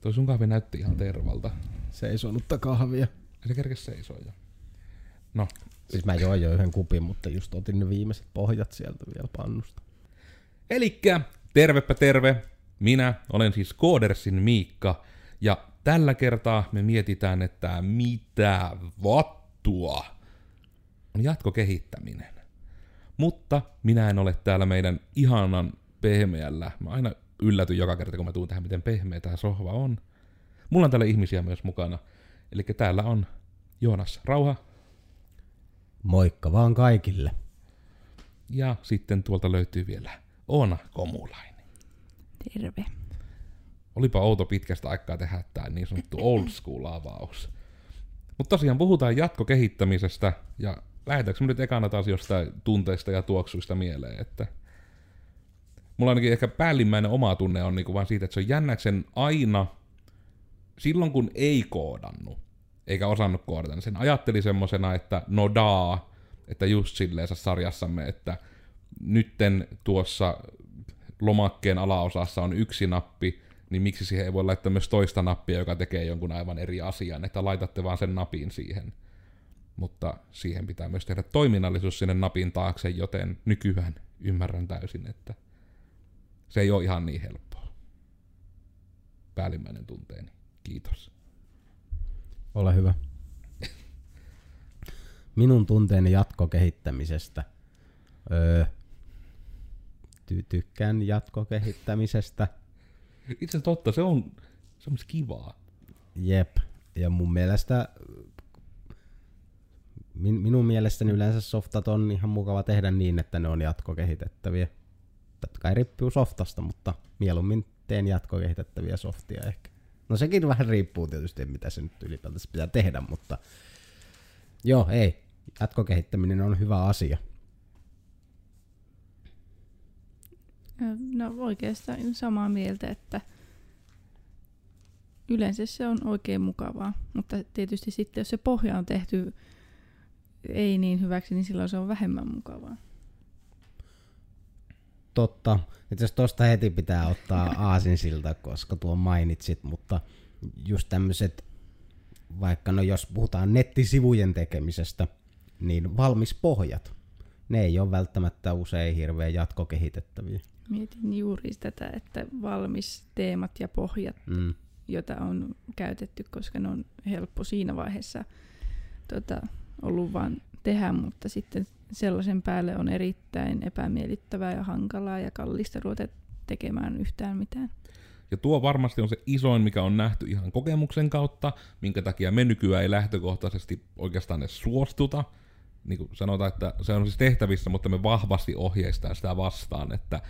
Toi sun kahvi näytti ihan tervalta. Seisonutta kahvia. Ja se kerkes seisoo jo. No, Siis mä join jo yhden kupin, mutta just otin ne viimeiset pohjat sieltä vielä pannusta. Elikkä, tervepä terve. Minä olen siis Koodersin Miikka. Ja tällä kertaa me mietitään, että mitä vattua on jatkokehittäminen. Mutta minä en ole täällä meidän ihanan pehmeällä. Mä aina yllätyn joka kerta, kun mä tuun tähän, miten pehmeä tämä sohva on. Mulla on täällä ihmisiä myös mukana. Eli täällä on Joonas Rauha. Moikka vaan kaikille. Ja sitten tuolta löytyy vielä Oona Komulainen. Terve. Olipa outo pitkästä aikaa tehdä tämä niin sanottu old school avaus. Mutta tosiaan puhutaan jatkokehittämisestä ja lähdetäänkö me nyt ekana taas jostain tunteista ja tuoksuista mieleen, että mulla ainakin ehkä päällimmäinen oma tunne on niinku vaan siitä, että se on jännäksen aina, silloin kun ei koodannut, eikä osannut koodata, niin sen ajatteli semmosena, että no daa, että just silleen sarjassamme, että nytten tuossa lomakkeen alaosassa on yksi nappi, niin miksi siihen ei voi laittaa myös toista nappia, joka tekee jonkun aivan eri asian, että laitatte vaan sen napin siihen. Mutta siihen pitää myös tehdä toiminnallisuus sinne napin taakse, joten nykyään ymmärrän täysin, että se ei ole ihan niin helppoa. Päällimmäinen tunteeni. Kiitos. Ole hyvä. Minun tunteeni jatkokehittämisestä. Öö, ty- tykkään jatkokehittämisestä. Itse totta, se on, se on myös kivaa. Jep. Ja mun mielestä, min, minun mielestäni yleensä softat on ihan mukava tehdä niin, että ne on jatkokehitettäviä. Totta kai riippuu softasta, mutta mieluummin teen jatkokehitettäviä softia ehkä. No sekin vähän riippuu tietysti, mitä se nyt ylipäätänsä pitää tehdä, mutta joo, ei. Jatkokehittäminen on hyvä asia. No oikeastaan samaa mieltä, että yleensä se on oikein mukavaa, mutta tietysti sitten jos se pohja on tehty ei niin hyväksi, niin silloin se on vähemmän mukavaa. Totta. Itse asiassa tosta heti pitää ottaa aasinsilta, koska tuo mainitsit, mutta just tämmöiset, vaikka no jos puhutaan nettisivujen tekemisestä, niin valmis pohjat, ne ei ole välttämättä usein hirveän jatkokehitettäviä. Mietin juuri tätä, että valmis teemat ja pohjat, Mm. joita on käytetty, koska ne on helppo siinä vaiheessa tota, ollut vaan tehdä, mutta sitten sellaisen päälle on erittäin epämiellyttävää ja hankalaa ja kallista ruveta tekemään yhtään mitään. Ja tuo varmasti on se isoin, mikä on nähty ihan kokemuksen kautta, minkä takia me nykyään ei lähtökohtaisesti oikeastaan edes suostuta. Niin kuin sanotaan, että se on siis tehtävissä, mutta me vahvasti ohjeistaan sitä vastaan, että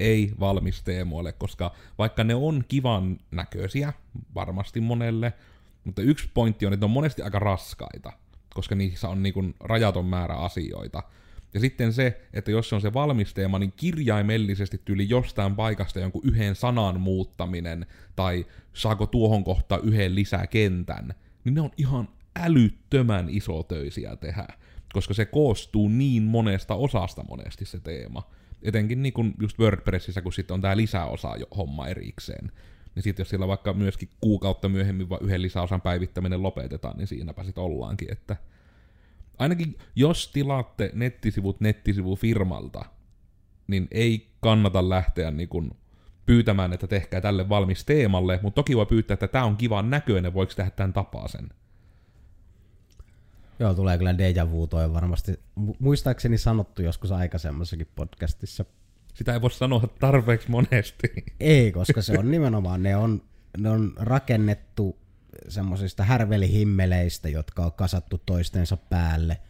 ei valmis teemoille, koska vaikka ne on kivan näköisiä, varmasti monelle, mutta yksi pointti on, että ne on monesti aika raskaita, koska niissä on niin kuin rajaton määrä asioita. Ja sitten se, että jos se on se valmis teema, niin kirjaimellisesti tyyli jostain paikasta jonkun yhden sanan muuttaminen, tai saako tuohon kohtaan yhden lisäkentän, niin ne on ihan älyttömän isotöisiä tehdä, koska se koostuu niin monesta osasta monesti se teema. Etenkin niin kuin just WordPressissä, kun sitten on tämä lisäosa jo homma erikseen. Niin sitten jos sillä vaikka myöskin kuukautta myöhemmin vaan yhden lisäosan päivittäminen lopetetaan, niin siinäpä sitten ollaankin, että ainakin jos tilaatte nettisivut nettisivufirmalta, niin ei kannata lähteä niin kuin pyytämään, että tehkää tälle valmis teemalle, mutta toki voi pyytää, että tämä on kivan näköinen, voiko tehdä tämän tapaisen. Joo, tulee kyllä deja vu toi varmasti. Mu- Muistaakseni sanottu joskus aikaisemmassakin podcastissa. Sitä ei voi sanoa tarpeeksi monesti. Ei, koska se on nimenomaan, ne on, ne on rakennettu semmoisista härvelihimmeleistä, jotka on kasattu toistensa päälle.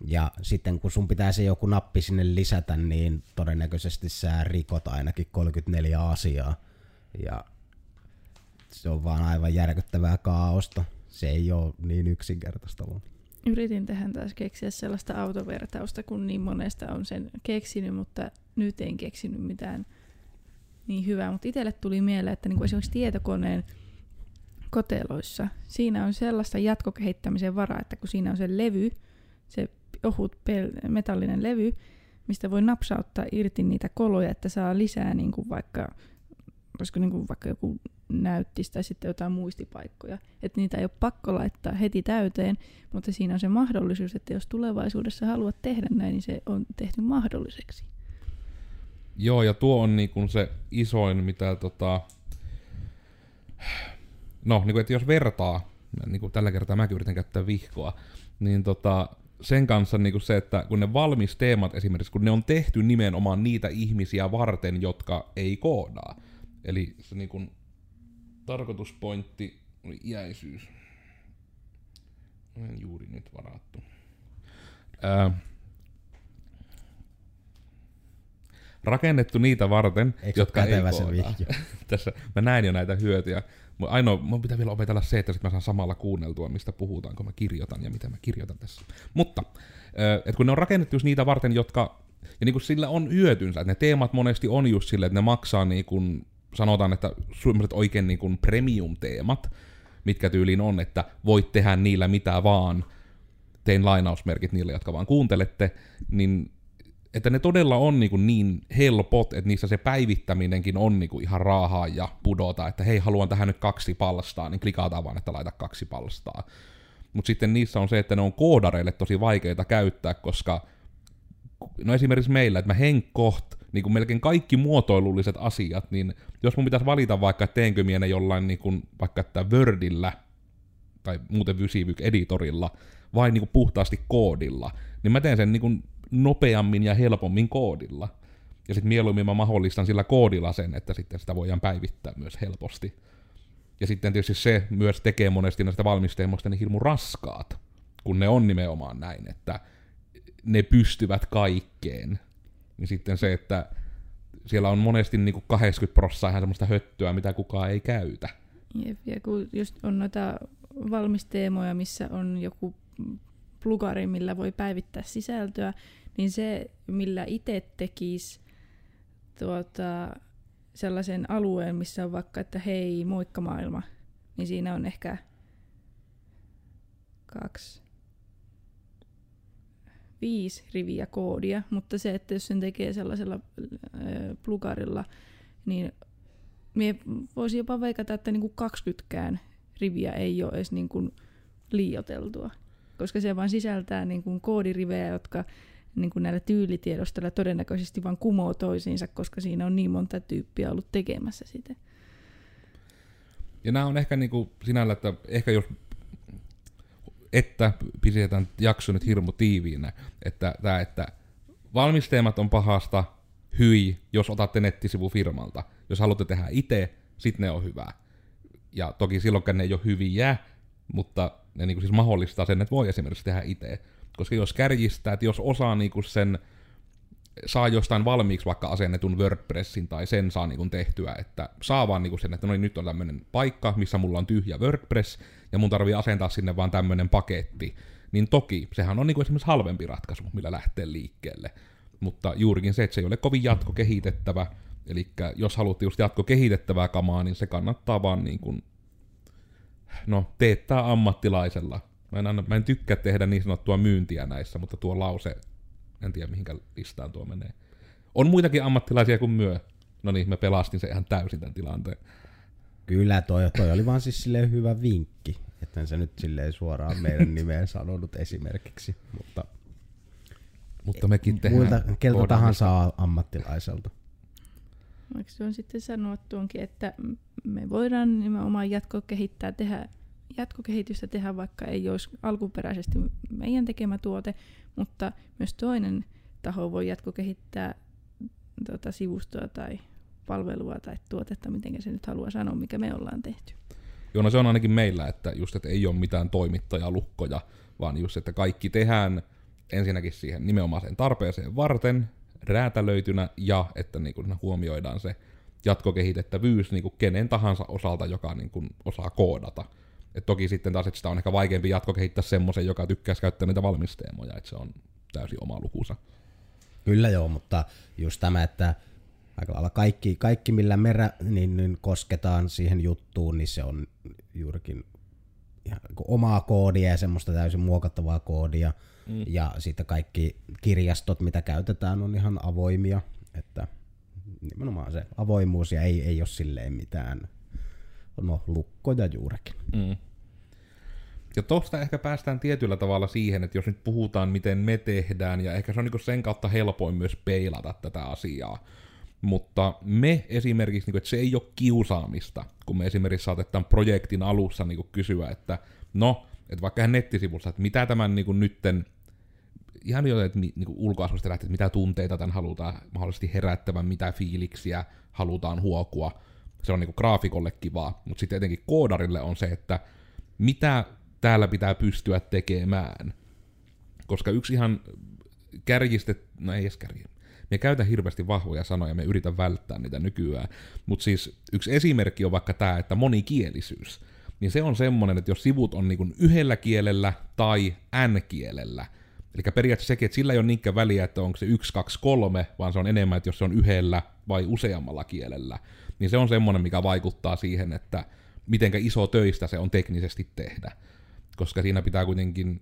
Ja sitten kun sun pitää se joku nappi sinne lisätä, niin todennäköisesti sä rikot ainakin 34 asiaa. Ja se on vaan aivan järkyttävää kaaosta. Se ei ole niin yksinkertaista vaan. Yritin tähän taas keksiä sellaista autovertausta, kun niin monesta on sen keksinyt, mutta nyt en keksinyt mitään niin hyvää. Mutta itselle tuli mieleen, että niin kuin esimerkiksi tietokoneen koteloissa, siinä on sellaista jatkokehittämisen varaa, että kun siinä on se levy, se ohut pel- metallinen levy, mistä voi napsauttaa irti niitä koloja, että saa lisää niin kuin vaikka olisiko niin kuin vaikka joku näyttis tai sitten jotain muistipaikkoja. Että niitä ei ole pakko laittaa heti täyteen, mutta siinä on se mahdollisuus, että jos tulevaisuudessa haluat tehdä näin, niin se on tehty mahdolliseksi. Joo, ja tuo on niin kuin se isoin, mitä tota... No, niin kuin, että jos vertaa, niin kuin tällä kertaa mäkin yritän käyttää vihkoa, niin tota, sen kanssa niin kuin se, että kun ne valmis teemat esimerkiksi, kun ne on tehty nimenomaan niitä ihmisiä varten, jotka ei koodaa. Eli se niin kuin, tarkoituspointti oli iäisyys. En juuri nyt varattu. Ää, rakennettu niitä varten, Eikö jotka ei se? Tässä mä näin jo näitä hyötyjä. Mun Ainoa, mun pitää vielä opetella se, että sit mä saan samalla kuunneltua, mistä puhutaan, kun mä kirjoitan ja mitä mä kirjoitan tässä. Mutta, että kun ne on rakennettu just niitä varten, jotka, ja niin kuin sillä on hyötynsä, että ne teemat monesti on just sille, että ne maksaa niin kuin, sanotaan, että sellaiset oikein niin kuin premium-teemat, mitkä tyyliin on, että voit tehdä niillä mitä vaan, tein lainausmerkit niille, jotka vaan kuuntelette, niin että ne todella on niin, kuin niin helpot, että niissä se päivittäminenkin on niin kuin ihan raahaa ja pudota, että hei, haluan tähän nyt kaksi palstaa, niin klikataan vaan, että laita kaksi palstaa. Mutta sitten niissä on se, että ne on koodareille tosi vaikeita käyttää, koska no esimerkiksi meillä, että mä henkkoht, niin kuin melkein kaikki muotoilulliset asiat, niin jos mun pitäisi valita vaikka, että teenkö minä ne jollain niin kuin, vaikka että Wordillä, tai muuten Vysivyk-editorilla, vai niin kuin puhtaasti koodilla, niin mä teen sen niin kuin nopeammin ja helpommin koodilla. Ja sitten mieluummin mä mahdollistan sillä koodilla sen, että sitten sitä voidaan päivittää myös helposti. Ja sitten tietysti se myös tekee monesti näistä valmisteemoista niin hirmu raskaat, kun ne on nimenomaan näin, että ne pystyvät kaikkeen. Niin sitten se, että siellä on monesti niin kuin 80 prosenttia ihan semmoista höttöä, mitä kukaan ei käytä. Jep, ja kun just on noita valmisteemoja, missä on joku plugari, millä voi päivittää sisältöä, niin se, millä itse tekisi tuota, sellaisen alueen, missä on vaikka, että hei, moikka maailma, niin siinä on ehkä kaksi, viisi riviä koodia, mutta se, että jos sen tekee sellaisella ö, plugarilla, niin mie voisin jopa veikata, että niinku 20 riviä ei ole edes niinku liioteltua, koska se vaan sisältää niinku koodirivejä, jotka niinku näillä tyylitiedostoilla todennäköisesti vaan kumoo toisiinsa, koska siinä on niin monta tyyppiä ollut tekemässä sitä. Ja nämä on ehkä niinku sinällä, että ehkä jos että pidetään jakso nyt hirmu tiiviinä, että, tää, että valmisteemat on pahasta, hyi, jos otatte nettisivufirmalta. Jos haluatte tehdä itse, sitten ne on hyvää. Ja toki silloin ne ei ole hyviä, mutta ne niinku siis mahdollistaa sen, että voi esimerkiksi tehdä itse. Koska jos kärjistää, että jos osaa niinku sen, saa jostain valmiiksi vaikka asennetun WordPressin tai sen saa niinku tehtyä, että saa vaan niinku sen, että no niin, nyt on tämmöinen paikka, missä mulla on tyhjä WordPress, ja mun tarvii asentaa sinne vaan tämmöinen paketti, niin toki sehän on niinku esimerkiksi halvempi ratkaisu, millä lähtee liikkeelle. Mutta juurikin se, että se ei ole kovin jatkokehitettävä, eli jos haluatte just jatkokehitettävää kamaa, niin se kannattaa vaan niin kuin, no, teettää ammattilaisella. Mä en, anna, mä en tykkää tehdä niin sanottua myyntiä näissä, mutta tuo lause, en tiedä mihinkä listaan tuo menee. On muitakin ammattilaisia kuin myö. No niin, mä pelastin se ihan täysin tämän tilanteen. Kyllä, toi, toi oli vaan siis silleen hyvä vinkki. Että se nyt silleen suoraan meidän nimeen sanonut esimerkiksi. Mutta Mutta mekin tehdään muilta, keltä tahansa ammattilaiselta. Voiko tuon sitten sanoa tuonkin, että me voidaan nimenomaan jatkokehittää, tehdä, jatkokehitystä tehdä, vaikka ei olisi alkuperäisesti meidän tekemä tuote, mutta myös toinen taho voi jatkokehittää tuota, sivustoa tai palvelua tai tuotetta, miten se nyt haluaa sanoa, mikä me ollaan tehty. Joo, no se on ainakin meillä, että just, että ei ole mitään toimittajalukkoja, vaan just, että kaikki tehdään ensinnäkin siihen nimenomaiseen tarpeeseen varten, räätälöitynä, ja että niin kuin huomioidaan se jatkokehitettävyys niin kuin kenen tahansa osalta, joka niin kuin osaa koodata. Et toki sitten taas, että sitä on ehkä vaikeampi jatkokehittää semmoisen, joka tykkäisi käyttää niitä valmisteemoja, että se on täysin oma lukunsa. Kyllä joo, mutta just tämä, että aika lailla kaikki, kaikki millä merä, niin, niin kosketaan siihen juttuun, niin se on juurikin ihan niin omaa koodia ja semmoista täysin muokattavaa koodia. Mm. Ja sitten kaikki kirjastot, mitä käytetään, on ihan avoimia. Että nimenomaan se avoimuus ja ei, ei ole silleen mitään no, lukkoja juurikin. Mm. Ja tosta ehkä päästään tietyllä tavalla siihen, että jos nyt puhutaan, miten me tehdään, ja ehkä se on niin sen kautta helpoin myös peilata tätä asiaa. Mutta me esimerkiksi, niin että se ei ole kiusaamista, kun me esimerkiksi saatetaan projektin alussa niin kysyä, että no, että vaikka nettisivussa, että mitä tämän niin nytten, ihan jo, että niin ulkoasusta lähtee, että mitä tunteita tämän halutaan mahdollisesti herättävän, mitä fiiliksiä halutaan huokua. Se on niin graafikolle kivaa, mutta sitten etenkin koodarille on se, että mitä täällä pitää pystyä tekemään. Koska yksi ihan kärjistet, no ei edes kärji. Me käytän hirveästi vahvoja sanoja, me yritän välttää niitä nykyään. Mutta siis yksi esimerkki on vaikka tämä, että monikielisyys. Niin se on semmonen, että jos sivut on niinku yhdellä kielellä tai n-kielellä, Eli periaatteessa sekin, että sillä ei ole niinkään väliä, että onko se 1, 2, 3, vaan se on enemmän, että jos se on yhdellä vai useammalla kielellä. Niin se on semmoinen, mikä vaikuttaa siihen, että mitenkä iso töistä se on teknisesti tehdä koska siinä pitää kuitenkin,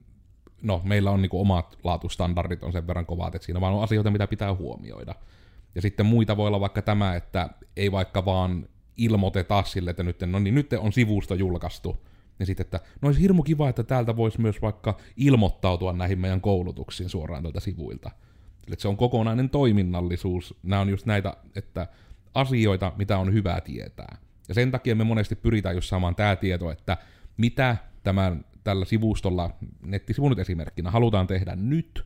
no meillä on niinku omat laatustandardit on sen verran kovat, että siinä vaan on asioita, mitä pitää huomioida. Ja sitten muita voi olla vaikka tämä, että ei vaikka vaan ilmoiteta sille, että nyt, no niin, nyt on sivusto julkaistu, ja sitten, että no olisi hirmu kiva, että täältä voisi myös vaikka ilmoittautua näihin meidän koulutuksiin suoraan tältä sivuilta. Eli se on kokonainen toiminnallisuus. Nämä on just näitä, että asioita, mitä on hyvä tietää. Ja sen takia me monesti pyritään just saamaan tämä tieto, että mitä tämän tällä sivustolla, nettisivu nyt esimerkkinä, halutaan tehdä nyt,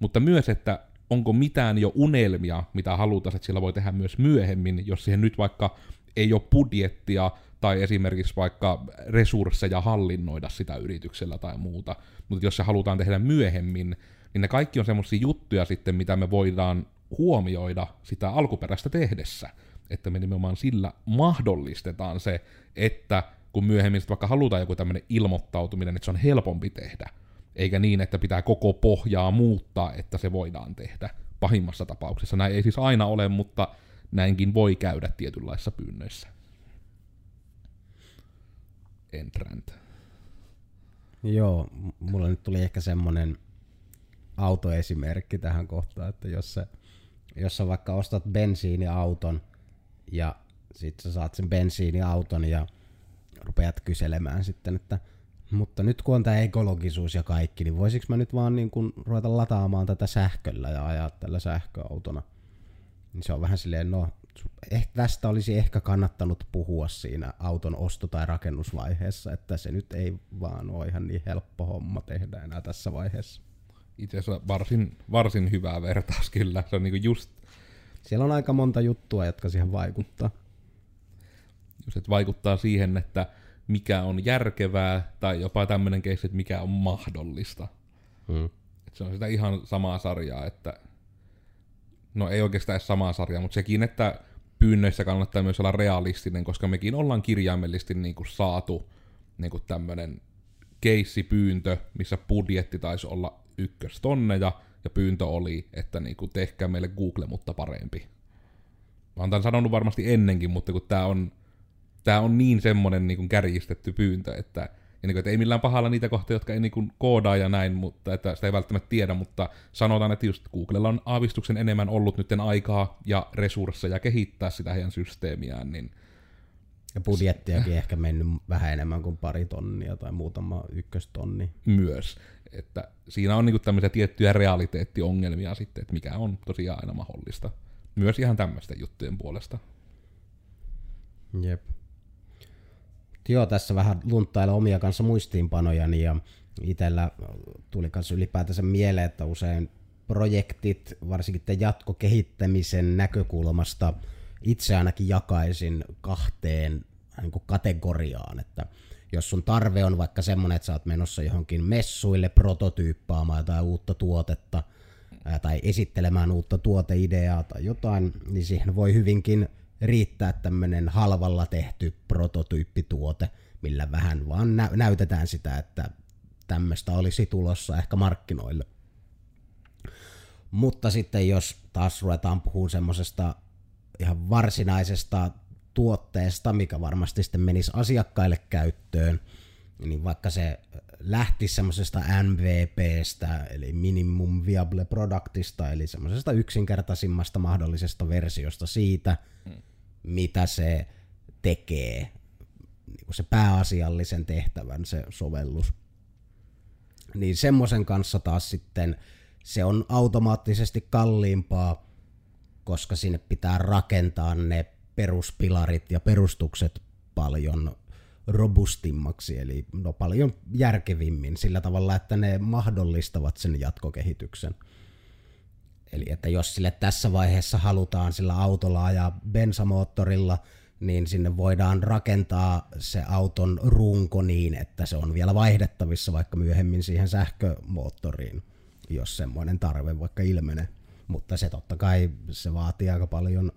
mutta myös, että onko mitään jo unelmia, mitä halutaan, että sillä voi tehdä myös myöhemmin, jos siihen nyt vaikka ei ole budjettia tai esimerkiksi vaikka resursseja hallinnoida sitä yrityksellä tai muuta, mutta jos se halutaan tehdä myöhemmin, niin ne kaikki on semmoisia juttuja sitten, mitä me voidaan huomioida sitä alkuperäistä tehdessä, että me nimenomaan sillä mahdollistetaan se, että kun myöhemmin vaikka halutaan joku tämmöinen ilmoittautuminen, että se on helpompi tehdä. Eikä niin, että pitää koko pohjaa muuttaa, että se voidaan tehdä. Pahimmassa tapauksessa. Näin ei siis aina ole, mutta näinkin voi käydä tietynlaisissa pyynnöissä. Entrant. Joo, mulla nyt tuli ehkä semmonen autoesimerkki tähän kohtaan, että jos, se, jos sä vaikka ostat bensiiniauton ja sit sä saat sen bensiiniauton ja rupeat kyselemään sitten, että mutta nyt kun on tämä ekologisuus ja kaikki, niin voisiko mä nyt vaan niin kun ruveta lataamaan tätä sähköllä ja ajaa tällä sähköautona? Niin se on vähän silleen, no ehkä tästä olisi ehkä kannattanut puhua siinä auton osto- tai rakennusvaiheessa, että se nyt ei vaan ole ihan niin helppo homma tehdä enää tässä vaiheessa. Itse asiassa varsin, varsin hyvää vertaus kyllä. Se on niinku just... Siellä on aika monta juttua, jotka siihen vaikuttaa että vaikuttaa siihen, että mikä on järkevää, tai jopa tämmöinen keissi, että mikä on mahdollista. Hmm. Et se on sitä ihan samaa sarjaa, että no ei oikeastaan edes samaa sarjaa, mutta sekin, että pyynnöissä kannattaa myös olla realistinen, koska mekin ollaan kirjaimellisesti niin kuin saatu niin kuin tämmöinen keissipyyntö, missä budjetti taisi olla ykköstonneja, ja pyyntö oli, että niin kuin tehkää meille Google, mutta parempi. Mä oon tämän sanonut varmasti ennenkin, mutta kun tämä on tämä on niin semmoinen niin kärjistetty pyyntö, että, ja niin kuin, että ei millään pahalla niitä kohtia, jotka ei niin kuin koodaa ja näin, mutta että sitä ei välttämättä tiedä, mutta sanotaan, että just Googlella on aavistuksen enemmän ollut nytten aikaa ja resursseja kehittää sitä heidän systeemiään, niin ja budjettiakin ehkä mennyt vähän enemmän kuin pari tonnia tai muutama ykköstonni. Myös. Että siinä on niinku tämmöisiä tiettyjä realiteettiongelmia sitten, että mikä on tosiaan aina mahdollista. Myös ihan tämmöisten juttujen puolesta. Jep. Joo, tässä vähän lunttailla omia kanssa muistiinpanojani ja itsellä tuli kanssa ylipäätänsä mieleen, että usein projektit, varsinkin te jatkokehittämisen näkökulmasta, itse ainakin jakaisin kahteen niin kuin kategoriaan, että jos sun tarve on vaikka semmoinen, että sä oot menossa johonkin messuille prototyyppaamaan jotain uutta tuotetta ää, tai esittelemään uutta tuoteideaa tai jotain, niin siihen voi hyvinkin riittää tämmöinen halvalla tehty prototyyppituote, millä vähän vaan nä- näytetään sitä, että tämmöistä olisi tulossa ehkä markkinoille. Mutta sitten jos taas ruvetaan puhumaan semmoisesta ihan varsinaisesta tuotteesta, mikä varmasti sitten menisi asiakkaille käyttöön, niin vaikka se lähti semmoisesta MVPstä, eli Minimum Viable Productista, eli semmoisesta yksinkertaisimmasta mahdollisesta versiosta siitä, mm. Mitä se tekee, niin kuin se pääasiallisen tehtävän se sovellus. Niin semmoisen kanssa taas sitten se on automaattisesti kalliimpaa, koska sinne pitää rakentaa ne peruspilarit ja perustukset paljon robustimmaksi, eli no paljon järkevimmin sillä tavalla, että ne mahdollistavat sen jatkokehityksen. Eli että jos sille tässä vaiheessa halutaan sillä autolla ajaa bensamoottorilla, niin sinne voidaan rakentaa se auton runko niin, että se on vielä vaihdettavissa vaikka myöhemmin siihen sähkömoottoriin, jos semmoinen tarve vaikka ilmenee. Mutta se totta kai se vaatii aika paljon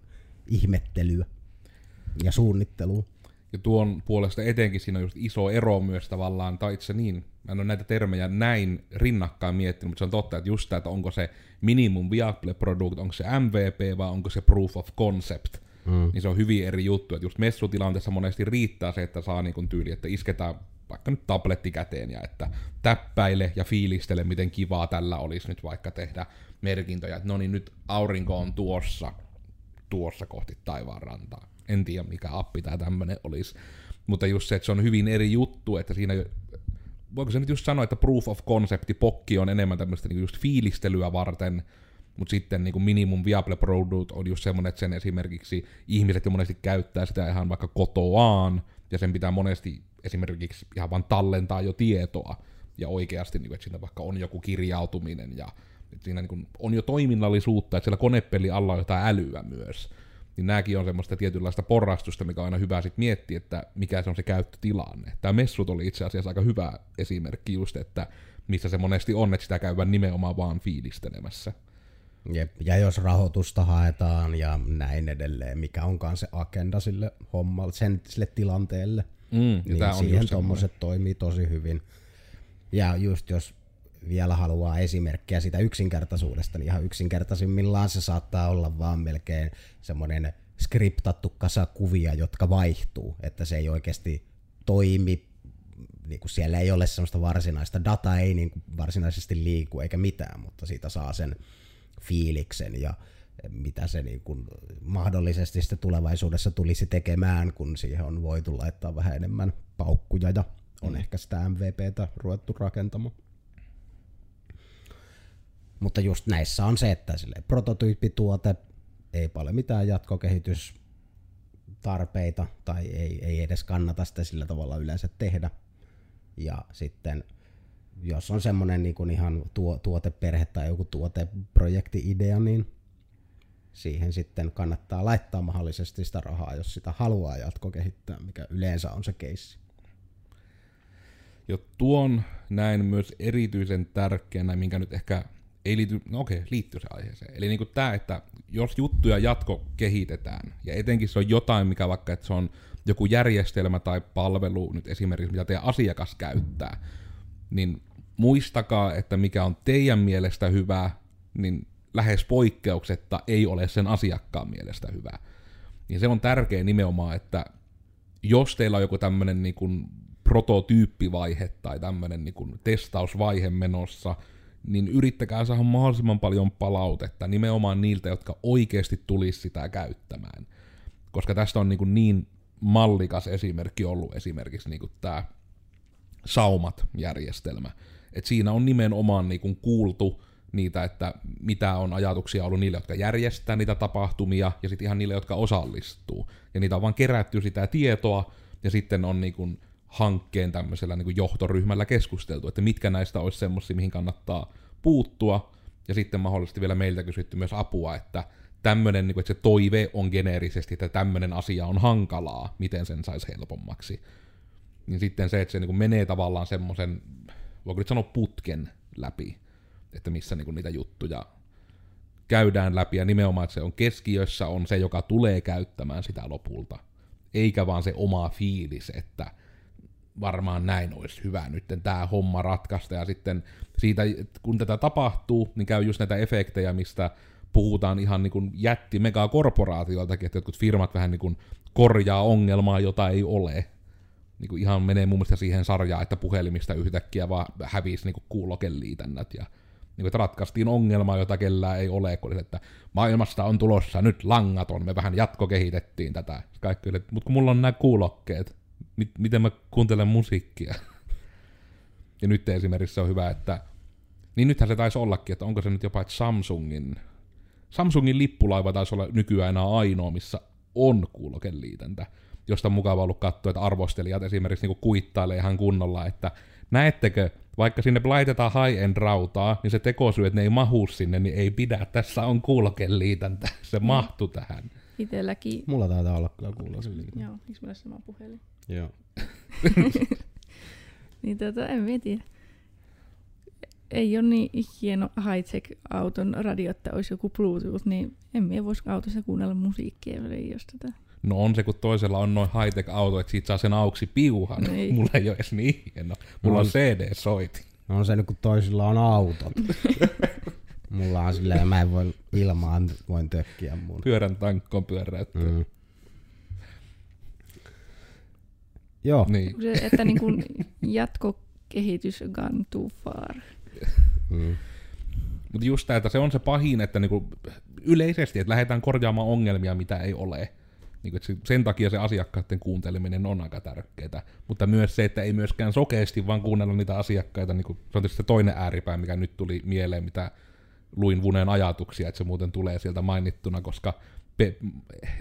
ihmettelyä ja suunnittelua. Ja tuon puolesta etenkin siinä on just iso ero myös tavallaan, tai itse niin, mä en ole näitä termejä näin rinnakkain miettinyt, mutta se on totta, että just tämä, että onko se minimum viable product, onko se MVP vai onko se proof of concept, mm. niin se on hyvin eri juttu, että just messutilanteessa monesti riittää se, että saa niin tyyli, että isketään vaikka nyt tabletti käteen ja että täppäile ja fiilistele, miten kivaa tällä olisi nyt vaikka tehdä merkintöjä, että no niin nyt aurinko on tuossa, tuossa kohti taivaan rantaa en tiedä mikä appi tämä tämmöinen olisi. Mutta just se, että se on hyvin eri juttu, että siinä voiko se nyt just sanoa, että proof of concept pokki on enemmän tämmöistä niin just fiilistelyä varten, mutta sitten niin kuin minimum viable product on just semmoinen, että sen esimerkiksi ihmiset jo monesti käyttää sitä ihan vaikka kotoaan, ja sen pitää monesti esimerkiksi ihan vaan tallentaa jo tietoa, ja oikeasti, niin kuin, että siinä vaikka on joku kirjautuminen, ja että siinä niin kuin on jo toiminnallisuutta, että siellä konepeli alla on jotain älyä myös niin nämäkin on semmoista tietynlaista porrastusta, mikä on aina hyvä sitten miettiä, että mikä se on se käyttötilanne. Tämä messut oli itse asiassa aika hyvä esimerkki just, että missä se monesti on, että sitä käyvän nimenomaan vaan fiilistelemässä. Jep. Ja jos rahoitusta haetaan ja näin edelleen, mikä onkaan se agenda sille hommalle, sen, sille tilanteelle, mm, niin siihen tuommoiset toimii tosi hyvin. Ja just jos vielä haluaa esimerkkiä sitä yksinkertaisuudesta, niin ihan yksinkertaisimmillaan se saattaa olla vaan melkein semmoinen skriptattu kasa kuvia, jotka vaihtuu, että se ei oikeasti toimi, niin kuin siellä ei ole semmoista varsinaista, data ei niin kuin varsinaisesti liiku eikä mitään, mutta siitä saa sen fiiliksen ja mitä se niin kuin mahdollisesti sitten tulevaisuudessa tulisi tekemään, kun siihen on voitu laittaa vähän enemmän paukkuja ja on mm. ehkä sitä MVPtä ruvettu rakentamaan. Mutta just näissä on se, että sille prototyyppituote, ei paljon mitään jatkokehitystarpeita tai ei, ei edes kannata sitä sillä tavalla yleensä tehdä. Ja sitten jos on semmoinen niin kuin ihan tuo, tuoteperhe tai joku tuoteprojekti-idea, niin siihen sitten kannattaa laittaa mahdollisesti sitä rahaa, jos sitä haluaa jatkokehittää, mikä yleensä on se keissi. Jo tuon näin myös erityisen tärkeänä, minkä nyt ehkä ei liity, no okei, liittyy se aiheeseen. Eli niin tämä, että jos juttuja jatko kehitetään, ja etenkin se on jotain, mikä vaikka, että se on joku järjestelmä tai palvelu, nyt esimerkiksi mitä teidän asiakas käyttää, niin muistakaa, että mikä on teidän mielestä hyvä, niin lähes poikkeuksetta ei ole sen asiakkaan mielestä hyvä. Niin se on tärkeä nimenomaan, että jos teillä on joku tämmöinen niin prototyyppivaihe tai tämmöinen niin testausvaihe menossa, niin yrittäkää saada mahdollisimman paljon palautetta nimenomaan niiltä, jotka oikeasti tulisi sitä käyttämään. Koska tästä on niin, niin mallikas esimerkki ollut esimerkiksi niin tämä Saumat-järjestelmä. Et siinä on nimenomaan niin kuultu niitä, että mitä on ajatuksia ollut niille, jotka järjestää niitä tapahtumia, ja sitten ihan niille, jotka osallistuu. Ja niitä on vaan kerätty sitä tietoa, ja sitten on niin hankkeen tämmöisellä niin kuin johtoryhmällä keskusteltu, että mitkä näistä olisi semmoisia, mihin kannattaa puuttua, ja sitten mahdollisesti vielä meiltä kysytty myös apua, että tämmöinen, niin kuin, että se toive on geneerisesti, että tämmöinen asia on hankalaa, miten sen saisi helpommaksi. Niin sitten se, että se niin kuin menee tavallaan semmoisen, voiko nyt sanoa putken läpi, että missä niin kuin niitä juttuja käydään läpi, ja nimenomaan, että se on keskiössä, on se, joka tulee käyttämään sitä lopulta, eikä vaan se oma fiilis, että varmaan näin olisi hyvä nyt tämä homma ratkaista. Ja sitten siitä, kun tätä tapahtuu, niin käy just näitä efektejä, mistä puhutaan ihan niin kuin jätti megakorporaatioiltakin, että jotkut firmat vähän niin kuin korjaa ongelmaa, jota ei ole. niin kuin ihan menee mun mielestä siihen sarjaan, että puhelimista yhtäkkiä vaan hävisi niin kuulokeliitännät ja niin kuin, että ratkaistiin ongelma, jota kellään ei ole, kun että maailmasta on tulossa nyt langaton, me vähän jatkokehitettiin tätä. Kaikki mutta kun mulla on nämä kuulokkeet, mit, miten mä kuuntelen musiikkia? ja nyt esimerkiksi se on hyvä, että niin nythän se taisi ollakin, että onko se nyt jopa, että Samsungin, Samsungin lippulaiva taisi olla nykyään enää ainoa, missä on kuulokeliitäntä, josta on mukava ollut katsoa, että arvostelijat esimerkiksi niin kuittailee ihan kunnolla, että näettekö, vaikka sinne laitetaan high-end rautaa, niin se tekosyy, että ne ei mahu sinne, niin ei pidä. Tässä on kuulokeliitäntä, se mm. mahtuu tähän. Itelläkin. Mulla taitaa olla kyllä kuulokeliitäntä. Joo, eikö mulla sama puhelin? Joo. niin tota, en tiedä ei ole niin hieno high-tech auton radio, että olisi joku Bluetooth, niin en minä voisi autossa kuunnella musiikkia, jos tätä. No on se, kun toisella on noin high-tech auto, että siitä saa sen auksi piuhan. Niin. Mulla ei ole edes niin hieno. Mulla no, on CD-soiti. No on se, kun toisilla on autot. Mulla on silleen, mä en voi ilmaan, voin tökkiä mun. Pyörän tankkoon pyöräyttyä. Mm. Joo. Niin. Se, että niin kun jatkokehitys gone too far. Mm. Mutta just tämä, että se on se pahin, että niinku yleisesti, että lähdetään korjaamaan ongelmia, mitä ei ole. Niinku, että sen takia se asiakkaiden kuunteleminen on aika tärkeää. Mutta myös se, että ei myöskään sokeasti vaan kuunnella niitä asiakkaita. Niinku, se on tietysti se toinen ääripää, mikä nyt tuli mieleen, mitä luin Vunen ajatuksia, että se muuten tulee sieltä mainittuna, koska pe-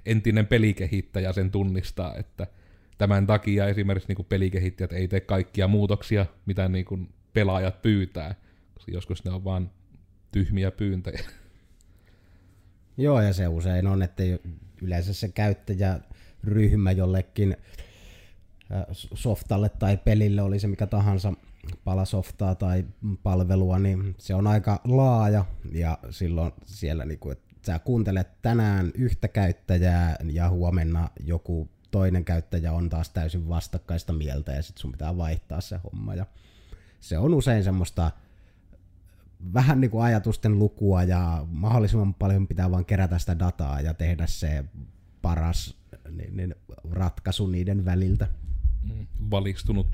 entinen pelikehittäjä sen tunnistaa, että tämän takia esimerkiksi niin pelikehittäjät ei tee kaikkia muutoksia, mitä niin pelaajat pyytää, koska joskus ne on vain tyhmiä pyyntöjä. Joo, ja se usein on, että yleensä se käyttäjäryhmä jollekin softalle tai pelille, oli se mikä tahansa palasoftaa tai palvelua, niin se on aika laaja ja silloin siellä, niin kuin, että sä kuuntelet tänään yhtä käyttäjää ja huomenna joku toinen käyttäjä on taas täysin vastakkaista mieltä ja sitten sun pitää vaihtaa se homma. Ja se on usein semmoista vähän niin kuin ajatusten lukua ja mahdollisimman paljon pitää vaan kerätä sitä dataa ja tehdä se paras niin, niin ratkaisu niiden väliltä. Mm, valistunut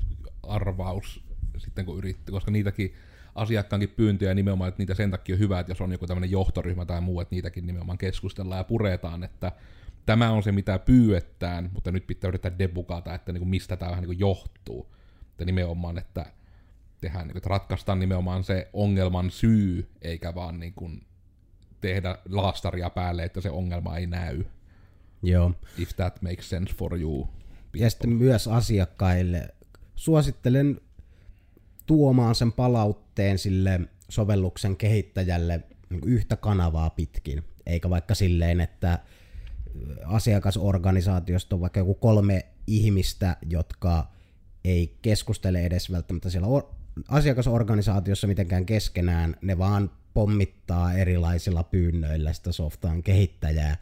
arvaus sitten kun yritti, koska niitäkin asiakkaankin pyyntöjä nimenomaan, että niitä sen takia on hyvä, että jos on joku tämmöinen johtoryhmä tai muu, että niitäkin nimenomaan keskustellaan ja puretaan, että tämä on se mitä pyydetään, mutta nyt pitää yrittää debugata, että niin kuin mistä tämä vähän niin kuin johtuu. Että nimenomaan, että tehdään, niin kuin, että ratkaistaan nimenomaan se ongelman syy, eikä vaan niin kuin tehdä laastaria päälle, että se ongelma ei näy. Joo. If that makes sense for you. People. Ja sitten myös asiakkaille suosittelen tuomaan sen palautteen sille sovelluksen kehittäjälle niin yhtä kanavaa pitkin, eikä vaikka silleen, että asiakasorganisaatiosta on vaikka joku kolme ihmistä, jotka ei keskustele edes välttämättä siellä asiakasorganisaatiossa mitenkään keskenään, ne vaan pommittaa erilaisilla pyynnöillä sitä softaan kehittäjää.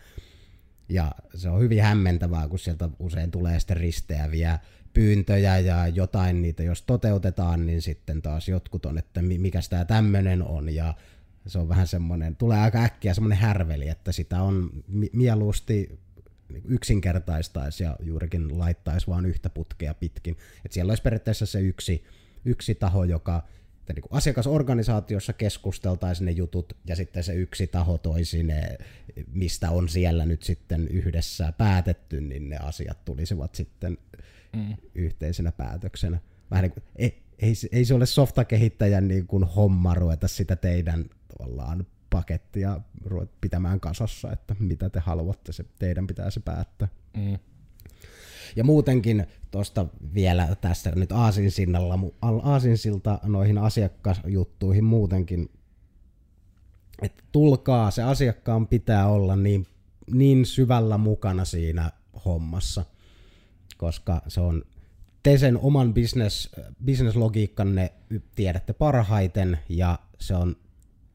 Ja se on hyvin hämmentävää, kun sieltä usein tulee sitten risteäviä pyyntöjä ja jotain niitä, jos toteutetaan, niin sitten taas jotkut on, että mikä tämä tämmöinen on ja se on vähän semmoinen, tulee aika äkkiä semmoinen härveli, että sitä on mieluusti yksinkertaistaisi ja juurikin laittaisi vaan yhtä putkea pitkin. että siellä olisi periaatteessa se yksi yksi taho, joka että niin kuin asiakasorganisaatiossa keskusteltaisiin ne jutut ja sitten se yksi taho toisi ne, mistä on siellä nyt sitten yhdessä päätetty, niin ne asiat tulisivat sitten mm. yhteisenä päätöksenä. Vähän niin kuin, ei, ei, ei se ole softakehittäjän niin kuin homma ruveta sitä teidän tavallaan pakettia pitämään kasassa, että mitä te haluatte, se teidän pitää se päättää. Mm. Ja muutenkin tuosta vielä tässä nyt aasinsinnalla, aasinsilta noihin asiakasjuttuihin muutenkin, että tulkaa, se asiakkaan pitää olla niin, niin syvällä mukana siinä hommassa, koska se on te sen oman business, business-logiikkanne tiedätte parhaiten ja se on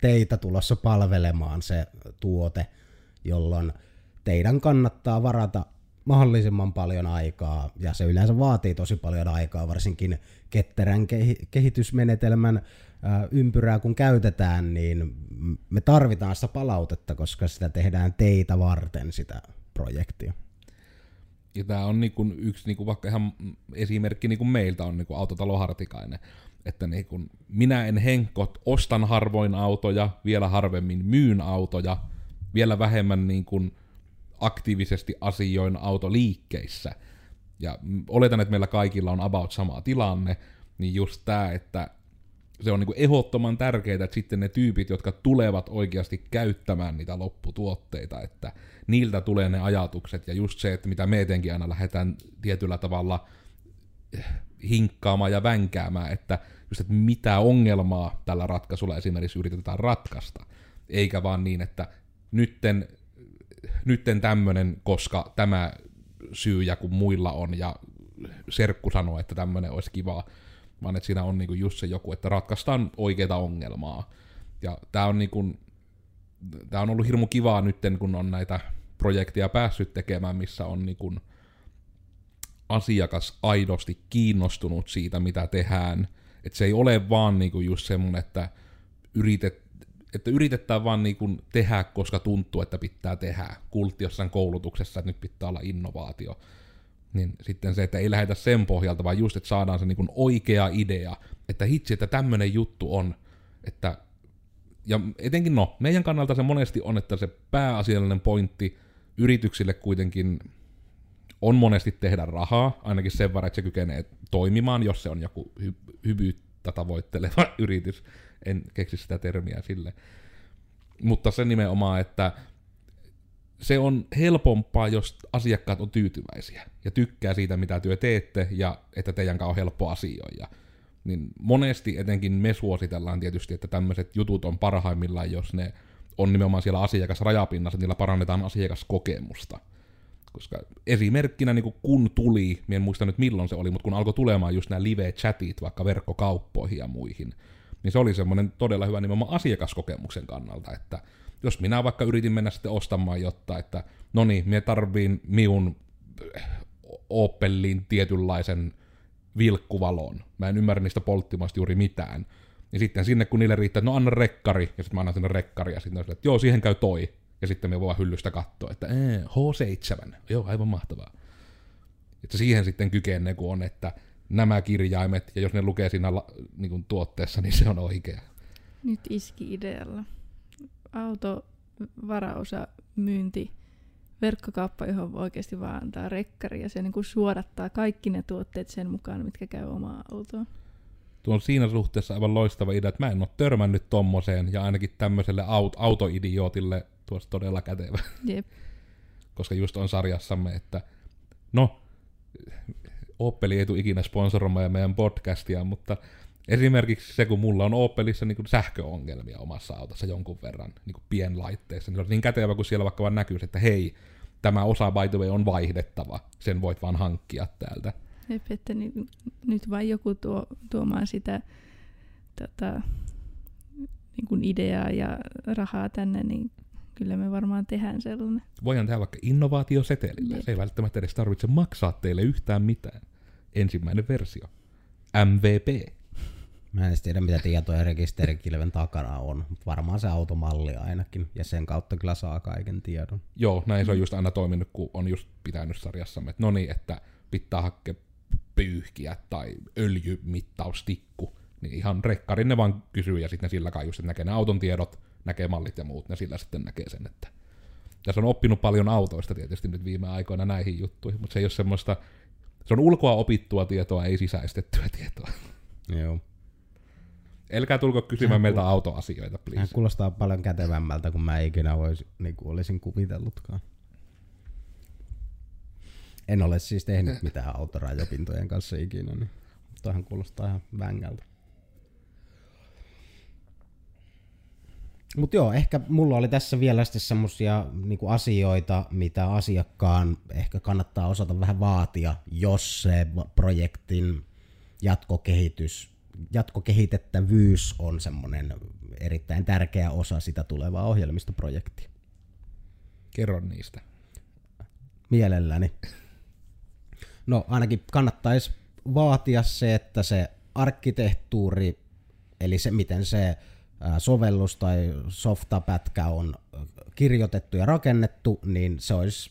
teitä tulossa palvelemaan se tuote, jolloin teidän kannattaa varata mahdollisimman paljon aikaa, ja se yleensä vaatii tosi paljon aikaa, varsinkin ketterän kehitysmenetelmän ympyrää kun käytetään, niin me tarvitaan sitä palautetta, koska sitä tehdään teitä varten sitä projektia. Ja tämä on niin kuin yksi niin kuin vaikka ihan esimerkki niin kuin meiltä on niin kuin autotalo Hartikainen. Että niin kuin minä en henkot, ostan harvoin autoja, vielä harvemmin myyn autoja, vielä vähemmän niin kuin aktiivisesti asioin autoliikkeissä. Ja oletan, että meillä kaikilla on about sama tilanne, niin just tämä, että se on niin ehdottoman tärkeää, että sitten ne tyypit, jotka tulevat oikeasti käyttämään niitä lopputuotteita, että niiltä tulee ne ajatukset, ja just se, että mitä me etenkin aina lähdetään tietyllä tavalla hinkkaamaan ja vänkäämään, että just, että mitä ongelmaa tällä ratkaisulla esimerkiksi yritetään ratkaista, eikä vaan niin, että nytten, nytten tämmönen, koska tämä syy ja kun muilla on, ja serkku sanoo, että tämmöinen olisi kivaa, vaan että siinä on niinku just se joku, että ratkaistaan oikeita ongelmaa. Ja tämä on, niinku, on ollut hirmu kivaa nyt, kun on näitä projekteja päässyt tekemään, missä on niinku asiakas aidosti kiinnostunut siitä, mitä tehdään. Että se ei ole vaan niinku just semmoinen, että, yritet, että yritetään vaan niinku tehdä, koska tuntuu, että pitää tehdä. Kultti jossain koulutuksessa, että nyt pitää olla innovaatio niin sitten se, että ei lähdetä sen pohjalta, vaan just, että saadaan se niin oikea idea, että hitsi, että tämmöinen juttu on, että ja etenkin no, meidän kannalta se monesti on, että se pääasiallinen pointti yrityksille kuitenkin monesti tehdä rahaa, ainakin sen verran, että se kykenee toimimaan, jos se on joku hy- hyvyyttä tavoitteleva yritys. En keksi sitä termiä sille. Mutta se nimenomaan, että se on helpompaa, jos asiakkaat on tyytyväisiä ja tykkää siitä, mitä työ teette ja että teidän kanssa on helppo asioida. Niin monesti etenkin me suositellaan tietysti, että tämmöiset jutut on parhaimmillaan, jos ne on nimenomaan siellä asiakasrajapinnassa, niillä parannetaan asiakaskokemusta. Koska esimerkkinä niin kun tuli, en muista nyt milloin se oli, mutta kun alkoi tulemaan just nämä live-chatit vaikka verkkokauppoihin ja muihin, niin se oli semmoinen todella hyvä nimenomaan asiakaskokemuksen kannalta, että jos minä vaikka yritin mennä sitten ostamaan jotain, että no niin, minä tarviin miun eh, Opelin tietynlaisen vilkkuvalon. Mä en ymmärrä niistä polttimasta juuri mitään. Ja sitten sinne, kun niille riittää, että no anna rekkari, ja sitten mä annan sinne rekkari, ja sitten on että joo, siihen käy toi. Ja sitten me voidaan hyllystä katsoa, että ee, H7, joo, aivan mahtavaa. Että siihen sitten kykenee, kun on, että nämä kirjaimet, ja jos ne lukee siinä niin kuin tuotteessa, niin se on oikea. Nyt iski idealla auto varaosa myynti verkkokauppa, johon voi oikeasti vaan antaa rekkari ja se niin kuin suodattaa kaikki ne tuotteet sen mukaan, mitkä käy omaa autoon. Tuo on siinä suhteessa aivan loistava idea, että mä en ole törmännyt tommoseen ja ainakin tämmöiselle aut- autoidiootille tuossa todella kätevä. Jep. Koska just on sarjassamme, että no, Opeli ei tule ikinä sponsoroimaan meidän podcastia, mutta Esimerkiksi se, kun mulla on Opelissa niin sähköongelmia omassa autossa jonkun verran niin kuin pienlaitteissa, niin se on niin kätevä, kun siellä vaikka vaan näkyy, että hei, tämä osa by the way on vaihdettava, sen voit vaan hankkia täältä. Jep, että ni, nyt vain joku tuo, tuomaan sitä tota, niin kuin ideaa ja rahaa tänne, niin kyllä me varmaan tehdään sellainen. Voidaan tehdä vaikka innovaatiosetelille. Jep. Se ei välttämättä edes tarvitse maksaa teille yhtään mitään. Ensimmäinen versio. MVP. Mä en tiedä, mitä tietoja rekisterikilven takana on, mutta varmaan se automalli ainakin, ja sen kautta kyllä saa kaiken tiedon. Joo, näin se on just aina toiminut, kun on just pitänyt sarjassamme, että no niin, että pitää hakea pyyhkiä tai öljymittaustikku, niin ihan rekkarin ne vaan kysyy, ja sitten ne sillä kai just, että näkee ne auton tiedot, näkee mallit ja muut, ne sillä sitten näkee sen, että ja se on oppinut paljon autoista tietysti nyt viime aikoina näihin juttuihin, mutta se ei ole semmoista, se on ulkoa opittua tietoa, ei sisäistettyä tietoa. Joo. Älkää tulko kysymään Hän meiltä autoasioita, please. Hän kuulostaa paljon kätevämmältä kuin mä ikinä vois, niin kuin olisin kuvitellutkaan. En ole siis tehnyt mitään autorajapintojen kanssa ikinä, niin hän kuulostaa ihan vängältä. Mutta joo, ehkä mulla oli tässä vielä sitten semmosia niinku asioita, mitä asiakkaan ehkä kannattaa osata vähän vaatia, jos se projektin jatkokehitys jatkokehitettävyys on semmoinen erittäin tärkeä osa sitä tulevaa ohjelmistoprojektia. Kerro niistä. Mielelläni. No ainakin kannattaisi vaatia se, että se arkkitehtuuri, eli se miten se sovellus tai softapätkä on kirjoitettu ja rakennettu, niin se olisi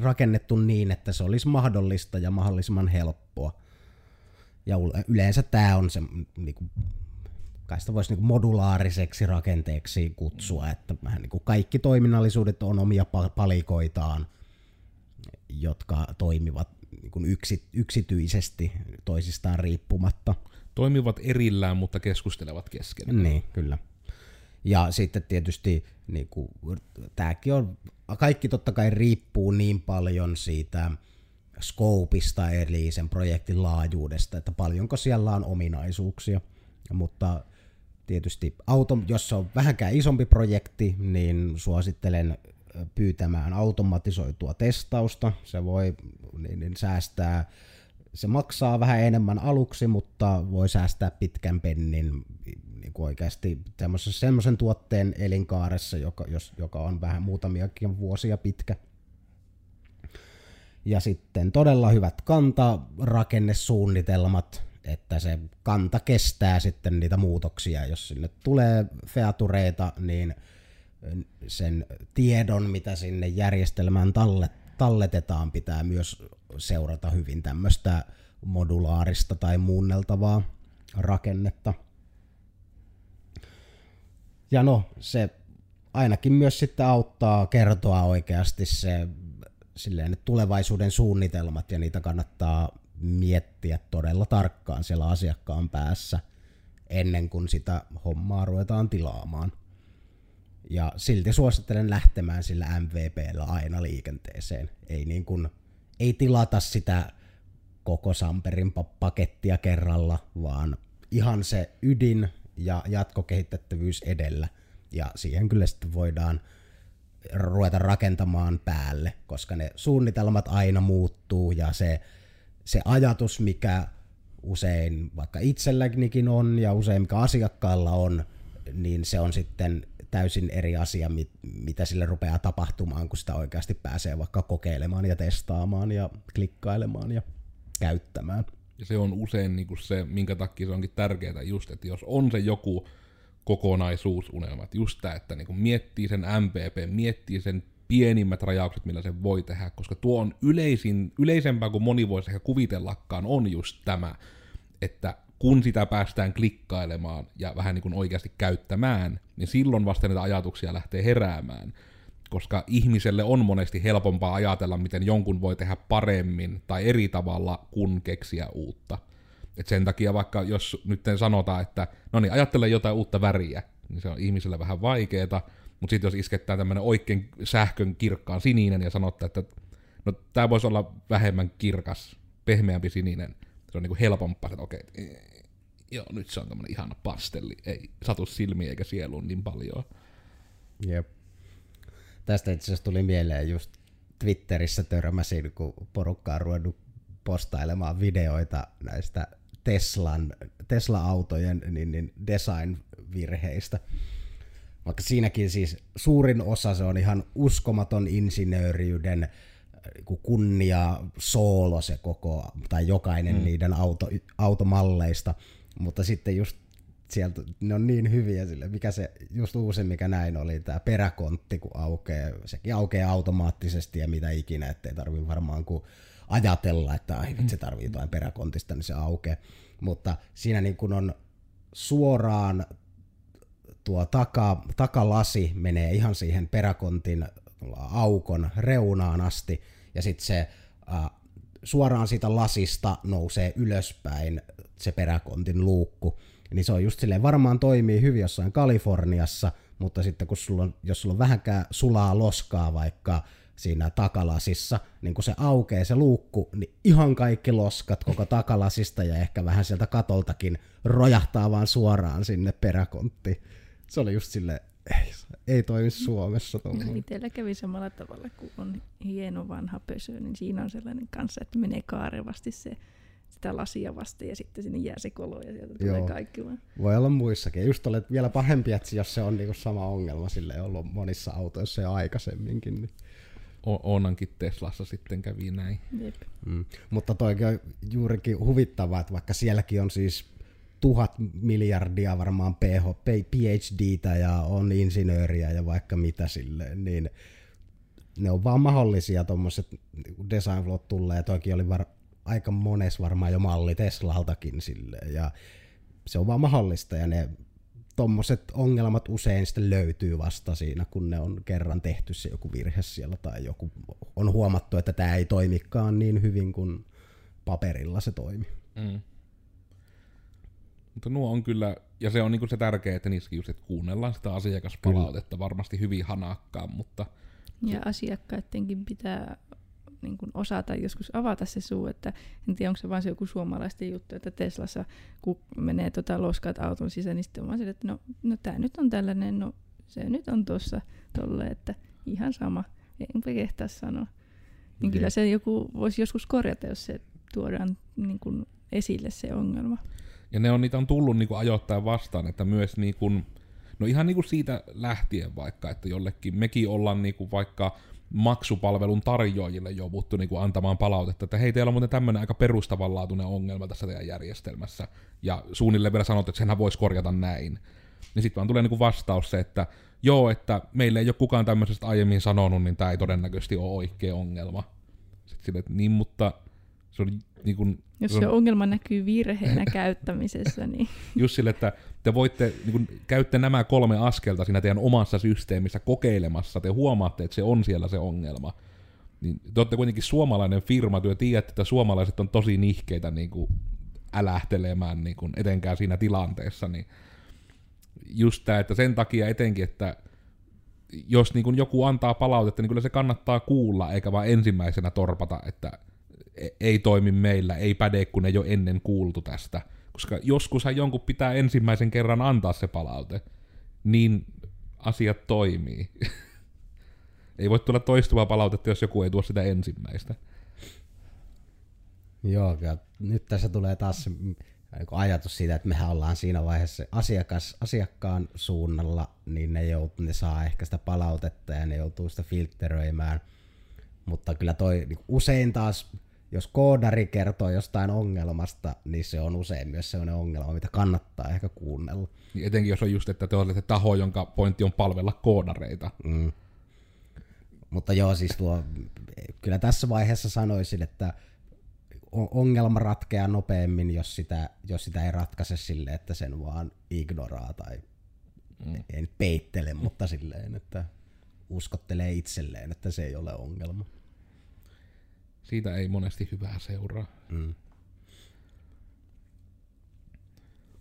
rakennettu niin, että se olisi mahdollista ja mahdollisimman helppoa. Ja yle- yleensä tämä on se, niin kuin, kai sitä voisi niin kuin modulaariseksi rakenteeksi kutsua, että vähän niin kuin kaikki toiminnallisuudet on omia pa- palikoitaan, jotka toimivat niin kuin yksi, yksityisesti toisistaan riippumatta. Toimivat erillään, mutta keskustelevat keskenään. Niin, kyllä. Ja sitten tietysti niin kuin, tämäkin on, kaikki totta kai riippuu niin paljon siitä skoopista, eli sen projektin laajuudesta, että paljonko siellä on ominaisuuksia. Mutta tietysti auto, jos on vähänkään isompi projekti, niin suosittelen pyytämään automatisoitua testausta. Se voi niin, niin säästää, se maksaa vähän enemmän aluksi, mutta voi säästää pitkän pennin niin kuin oikeasti semmoisen tuotteen elinkaaressa, joka, jos, joka on vähän muutamiakin vuosia pitkä. Ja sitten todella hyvät kantarakennesuunnitelmat, että se kanta kestää sitten niitä muutoksia. Jos sinne tulee featureita, niin sen tiedon, mitä sinne järjestelmään tallet, talletetaan, pitää myös seurata hyvin tämmöistä modulaarista tai muunneltavaa rakennetta. Ja no, se ainakin myös sitten auttaa kertoa oikeasti se silleen, että tulevaisuuden suunnitelmat ja niitä kannattaa miettiä todella tarkkaan siellä asiakkaan päässä ennen kuin sitä hommaa ruvetaan tilaamaan. Ja silti suosittelen lähtemään sillä MVPllä aina liikenteeseen. Ei, niin kuin, ei tilata sitä koko Samperin pakettia kerralla, vaan ihan se ydin ja jatkokehitettävyys edellä. Ja siihen kyllä sitten voidaan ruveta rakentamaan päälle, koska ne suunnitelmat aina muuttuu ja se, se ajatus, mikä usein vaikka itsellänikin on ja usein mikä asiakkaalla on, niin se on sitten täysin eri asia, mit, mitä sille rupeaa tapahtumaan, kun sitä oikeasti pääsee vaikka kokeilemaan ja testaamaan ja klikkailemaan ja käyttämään. Ja se on usein niin kuin se, minkä takia se onkin tärkeää just, että jos on se joku kokonaisuusunelmat, just tämä, että niin kuin miettii sen MPP, miettii sen pienimmät rajaukset, millä se voi tehdä, koska tuo on yleisin, yleisempää kuin moni voisi ehkä kuvitellakaan, on just tämä, että kun sitä päästään klikkailemaan ja vähän niin kuin oikeasti käyttämään, niin silloin vasta näitä ajatuksia lähtee heräämään. Koska ihmiselle on monesti helpompaa ajatella, miten jonkun voi tehdä paremmin tai eri tavalla, kun keksiä uutta. Et sen takia vaikka jos nyt sanotaan, että no niin, ajattele jotain uutta väriä, niin se on ihmiselle vähän vaikeeta, mutta sitten jos iskettää tämmöinen oikein sähkön kirkkaan sininen ja sanottaa, että no tämä voisi olla vähemmän kirkas, pehmeämpi sininen, se on niinku helpompaa, että okei, okay, joo, nyt se on tämmöinen ihana pastelli, ei satu silmiin eikä sieluun niin paljon. Jep. Tästä itse asiassa tuli mieleen just Twitterissä törmäsin, kun porukka on ruvennut postailemaan videoita näistä Teslan, Tesla-autojen niin, niin design-virheistä. Vaikka siinäkin siis suurin osa se on ihan uskomaton insinööriyden kunnia soolo se koko, tai jokainen mm. niiden auto, automalleista, mutta sitten just sieltä, ne on niin hyviä sille, mikä se just uusi, mikä näin oli, tämä peräkontti, kun aukeaa, sekin aukeaa automaattisesti ja mitä ikinä, ettei tarvi varmaan kun ajatella, että ai se tarvii jotain peräkontista, niin se aukeaa. Mutta siinä niin kun on suoraan tuo taka, takalasi menee ihan siihen peräkontin aukon reunaan asti, ja sitten se äh, suoraan siitä lasista nousee ylöspäin se peräkontin luukku. Niin se on just silleen, varmaan toimii hyvin jossain Kaliforniassa, mutta sitten kun sulla on, jos sulla on vähänkään sulaa loskaa vaikka siinä takalasissa, niin kun se aukeaa se luukku, niin ihan kaikki loskat koko takalasista ja ehkä vähän sieltä katoltakin rojahtaa vaan suoraan sinne peräkonttiin. Se oli just silleen, ei, ei toimi Suomessa tuommoinen. Itellä kävi samalla tavalla, kun on hieno vanha pösö, niin siinä on sellainen kanssa, että menee kaarevasti se sitä lasia vasta ja sitten sinne jää se kolo ja sieltä tulee Joo. kaikki vaan. Voi olla muissakin. Just olet vielä pahempi, että jos se on niinku sama ongelma, sille ei ollut monissa autoissa jo aikaisemminkin. Niin. Onankin Teslassa sitten kävi näin. Jep. Mm. Mutta toikin on juurikin huvittavaa, että vaikka sielläkin on siis tuhat miljardia varmaan PH, PhDtä ja on insinööriä ja vaikka mitä silleen, niin ne on vaan mahdollisia tuommoiset design flowt tulee, toki oli var, aika mones varmaan jo malli Teslaltakin silleen, ja se on vaan mahdollista, ja ne tuommoiset ongelmat usein sitten löytyy vasta siinä, kun ne on kerran tehty se joku virhe siellä, tai joku on huomattu, että tämä ei toimikaan niin hyvin kuin paperilla se toimi. Mm. Mutta nuo on kyllä, ja se on niinku se tärkeää, että niissäkin just, että kuunnellaan sitä asiakaspalautetta varmasti hyvin hanakkaan, mutta Ja asiakkaidenkin pitää niin kuin osata joskus avata se suu, että en tiedä onko se vaan se joku suomalaisten juttu, että Teslassa kun menee tota loskat auton sisään, niin sitten on vaan sille, että no, no tämä nyt on tällainen, no se nyt on tuossa tolle, että ihan sama, enpä kehtaa sanoa. Niin kyllä se joku voisi joskus korjata, jos se tuodaan niin kuin esille se ongelma. Ja ne on, niitä on tullut niinku ajoittain vastaan, että myös niinku, no ihan niinku siitä lähtien vaikka, että jollekin, mekin ollaan niinku vaikka maksupalvelun tarjoajille jouduttu niinku antamaan palautetta, että hei, teillä on muuten tämmöinen aika perustavanlaatuinen ongelma tässä teidän järjestelmässä, ja suunnilleen vielä sanot, että senhän voisi korjata näin. Niin sitten vaan tulee niinku vastaus se, että joo, että meille ei ole kukaan tämmöisestä aiemmin sanonut, niin tämä ei todennäköisesti ole oikea ongelma. Sitten sille, että niin, mutta se on niin kuin, Jos se on ongelma näkyy virheenä käyttämisessä, niin just sille, että te voitte, niin kun käytte nämä kolme askelta siinä teidän omassa systeemissä kokeilemassa, te huomaatte, että se on siellä se ongelma. Niin te olette kuitenkin suomalainen firma, te tiedätte, että suomalaiset on tosi nihkeitä niin kuin älähtelemään niin kuin etenkään siinä tilanteessa, niin just tämä, että sen takia etenkin, että jos niin kuin joku antaa palautetta, niin kyllä se kannattaa kuulla, eikä vaan ensimmäisenä torpata, että ei toimi meillä, ei päde, kun ei ole ennen kuultu tästä. Koska joskushan jonkun pitää ensimmäisen kerran antaa se palaute, niin asiat toimii. ei voi tulla toistuvaa palautetta, jos joku ei tuo sitä ensimmäistä. Joo, ja nyt tässä tulee taas mm, joku ajatus siitä, että mehän ollaan siinä vaiheessa asiakas, asiakkaan suunnalla, niin ne, jout, ne saa ehkä sitä palautetta ja ne joutuu sitä filtteröimään. Mutta kyllä toi niin usein taas, jos koodari kertoo jostain ongelmasta, niin se on usein myös sellainen ongelma, mitä kannattaa ehkä kuunnella. Niin etenkin jos on just, että te olette taho, jonka pointti on palvella koodareita. Mm. Mutta joo, siis tuo, kyllä tässä vaiheessa sanoisin, että ongelma ratkeaa nopeammin, jos sitä, jos sitä ei ratkaise silleen, että sen vaan ignoraa tai mm. ei nyt peittele, mutta silleen, että uskottelee itselleen, että se ei ole ongelma. Siitä ei monesti hyvää seuraa. Mm.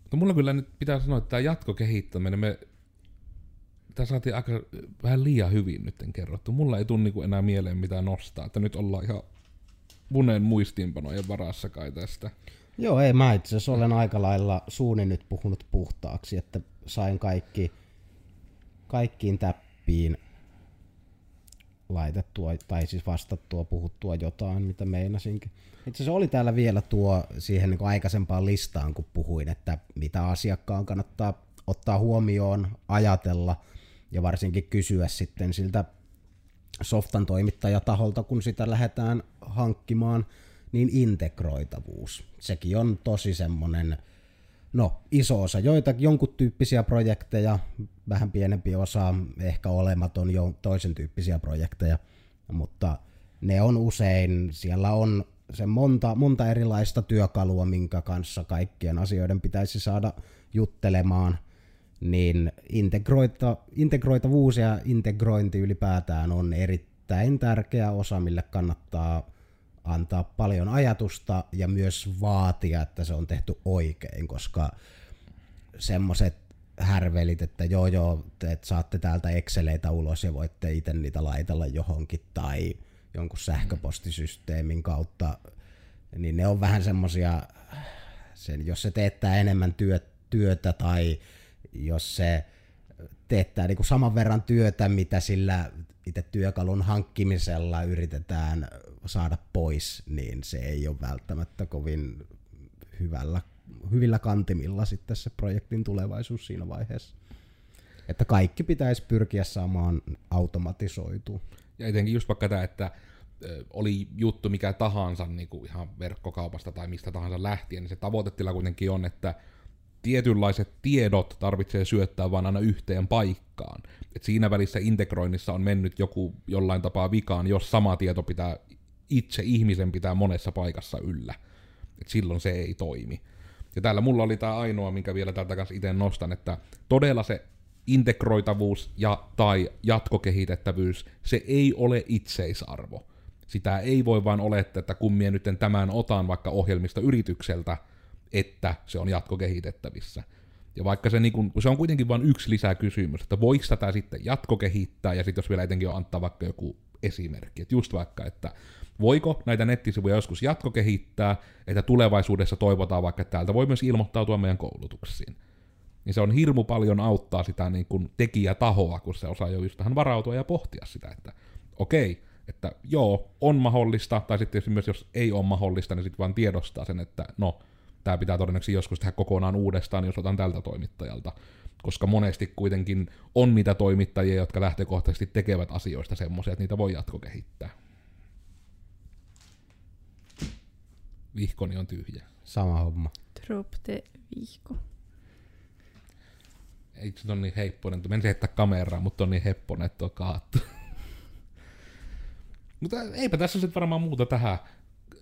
Mutta mulla kyllä nyt pitää sanoa, että tämä jatkokehittäminen, me tämä saatiin aika vähän liian hyvin nyt kerrottu. Mulla ei tule niinku enää mieleen mitään nostaa, että nyt ollaan ihan muneen muistiinpanojen varassa kai tästä. Joo, ei mä itse asiassa olen aika lailla suuni nyt puhunut puhtaaksi, että sain kaikki, kaikkiin täppiin laitettua, tai siis vastattua, puhuttua jotain, mitä meinasinkin. Itse asiassa oli täällä vielä tuo siihen niin aikaisempaan listaan, kun puhuin, että mitä asiakkaan kannattaa ottaa huomioon, ajatella ja varsinkin kysyä sitten siltä softan toimittajataholta, kun sitä lähdetään hankkimaan, niin integroitavuus. Sekin on tosi semmoinen, no iso osa, joita jonkun tyyppisiä projekteja, vähän pienempi osa, ehkä olematon jo toisen tyyppisiä projekteja, mutta ne on usein, siellä on se monta, monta erilaista työkalua, minkä kanssa kaikkien asioiden pitäisi saada juttelemaan, niin integroita, integroitavuus ja integrointi ylipäätään on erittäin tärkeä osa, mille kannattaa antaa paljon ajatusta ja myös vaatia, että se on tehty oikein, koska semmoiset härvelit, että joo joo, te saatte täältä Exceleitä ulos ja voitte itse niitä laitella johonkin tai jonkun sähköpostisysteemin kautta, niin ne on vähän semmosia, sen, jos se teettää enemmän työ, työtä tai jos se teettää niin kuin saman verran työtä, mitä sillä itse työkalun hankkimisella yritetään saada pois, niin se ei ole välttämättä kovin hyvällä, hyvillä kantimilla sitten se projektin tulevaisuus siinä vaiheessa. Että kaikki pitäisi pyrkiä saamaan automatisoitua. Ja etenkin just vaikka tämä, että oli juttu mikä tahansa niin kuin ihan verkkokaupasta tai mistä tahansa lähtien, niin se tavoitetila kuitenkin on, että tietynlaiset tiedot tarvitsee syöttää vaan aina yhteen paikkaan. Et siinä välissä integroinnissa on mennyt joku jollain tapaa vikaan, jos sama tieto pitää itse ihmisen pitää monessa paikassa yllä. Et silloin se ei toimi. Ja täällä mulla oli tämä ainoa, minkä vielä täältä kanssa itse nostan, että todella se integroitavuus ja tai jatkokehitettävyys, se ei ole itseisarvo. Sitä ei voi vaan olettaa, että kun minä nyt tämän otan vaikka ohjelmista yritykseltä, että se on jatkokehitettävissä. Ja vaikka se, niin kun, se on kuitenkin vain yksi lisäkysymys, että voiko tätä sitten jatkokehittää, ja sitten jos vielä etenkin on antaa vaikka joku esimerkki, että just vaikka, että voiko näitä nettisivuja joskus jatkokehittää, että tulevaisuudessa toivotaan vaikka, että täältä voi myös ilmoittautua meidän koulutuksiin. Niin se on hirmu paljon auttaa sitä niin kuin tekijätahoa, kun se osaa jo just tähän varautua ja pohtia sitä, että okei, että joo, on mahdollista, tai sitten myös jos ei ole mahdollista, niin sitten vaan tiedostaa sen, että no, tämä pitää todennäköisesti joskus tehdä kokonaan uudestaan, jos otan tältä toimittajalta. Koska monesti kuitenkin on niitä toimittajia, jotka lähtökohtaisesti tekevät asioista semmoisia, että niitä voi jatkokehittää. Vihkoni on tyhjä. Sama homma. Drop the vihko. Ei se on niin heipponen, että menisin heittää kameraa, mutta on niin hepponen, että on kaattu. mutta eipä tässä sitten varmaan muuta tähän.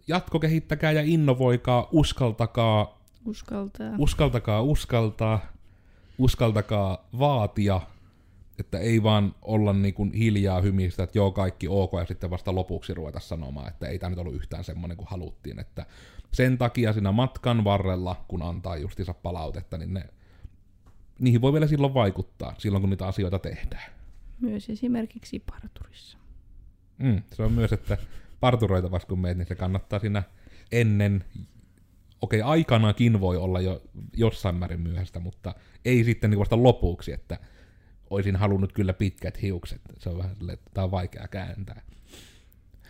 Jatkokehittäkää ja innovoikaa, uskaltakaa, Uskaltaa. uskaltakaa uskaltaa, uskaltakaa vaatia, että ei vaan olla niin kuin hiljaa hymistä, että joo kaikki ok ja sitten vasta lopuksi ruveta sanomaan, että ei tämä nyt ollut yhtään semmoinen kuin haluttiin, että sen takia siinä matkan varrella, kun antaa justiinsa palautetta, niin ne, niihin voi vielä silloin vaikuttaa, silloin kun niitä asioita tehdään. Myös esimerkiksi parturissa. Mm, se on myös, että parturoitavassa kun meet, niin se kannattaa siinä ennen, okei okay, aikanakin voi olla jo jossain määrin myöhäistä, mutta ei sitten niin vasta lopuksi, että olisin halunnut kyllä pitkät hiukset. Se on vähän silleen, että tämä on vaikea kääntää.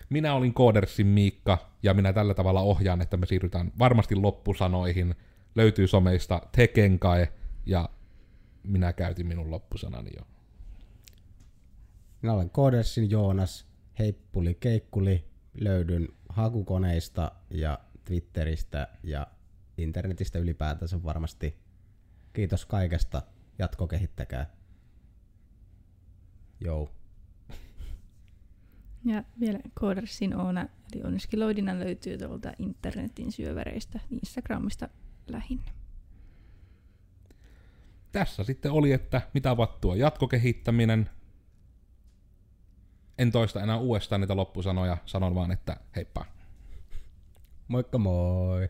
Minä olin Koodersin Miikka, ja minä tällä tavalla ohjaan, että me siirrytään varmasti loppusanoihin. Löytyy someista Tekenkae, ja minä käytin minun loppusanani jo. Minä olen Koodersin Joonas, heippuli keikkuli, löydyn hakukoneista ja Twitteristä ja internetistä ylipäätänsä varmasti. Kiitos kaikesta, jatkokehittäkää. Joo. Ja vielä Koodersin Oona, eli Onneski Loidina löytyy tuolta internetin syöväreistä, Instagramista lähinnä. Tässä sitten oli, että mitä vattua jatkokehittäminen. En toista enää uudestaan niitä loppusanoja, sanon vaan, että heippa. Moikka moi!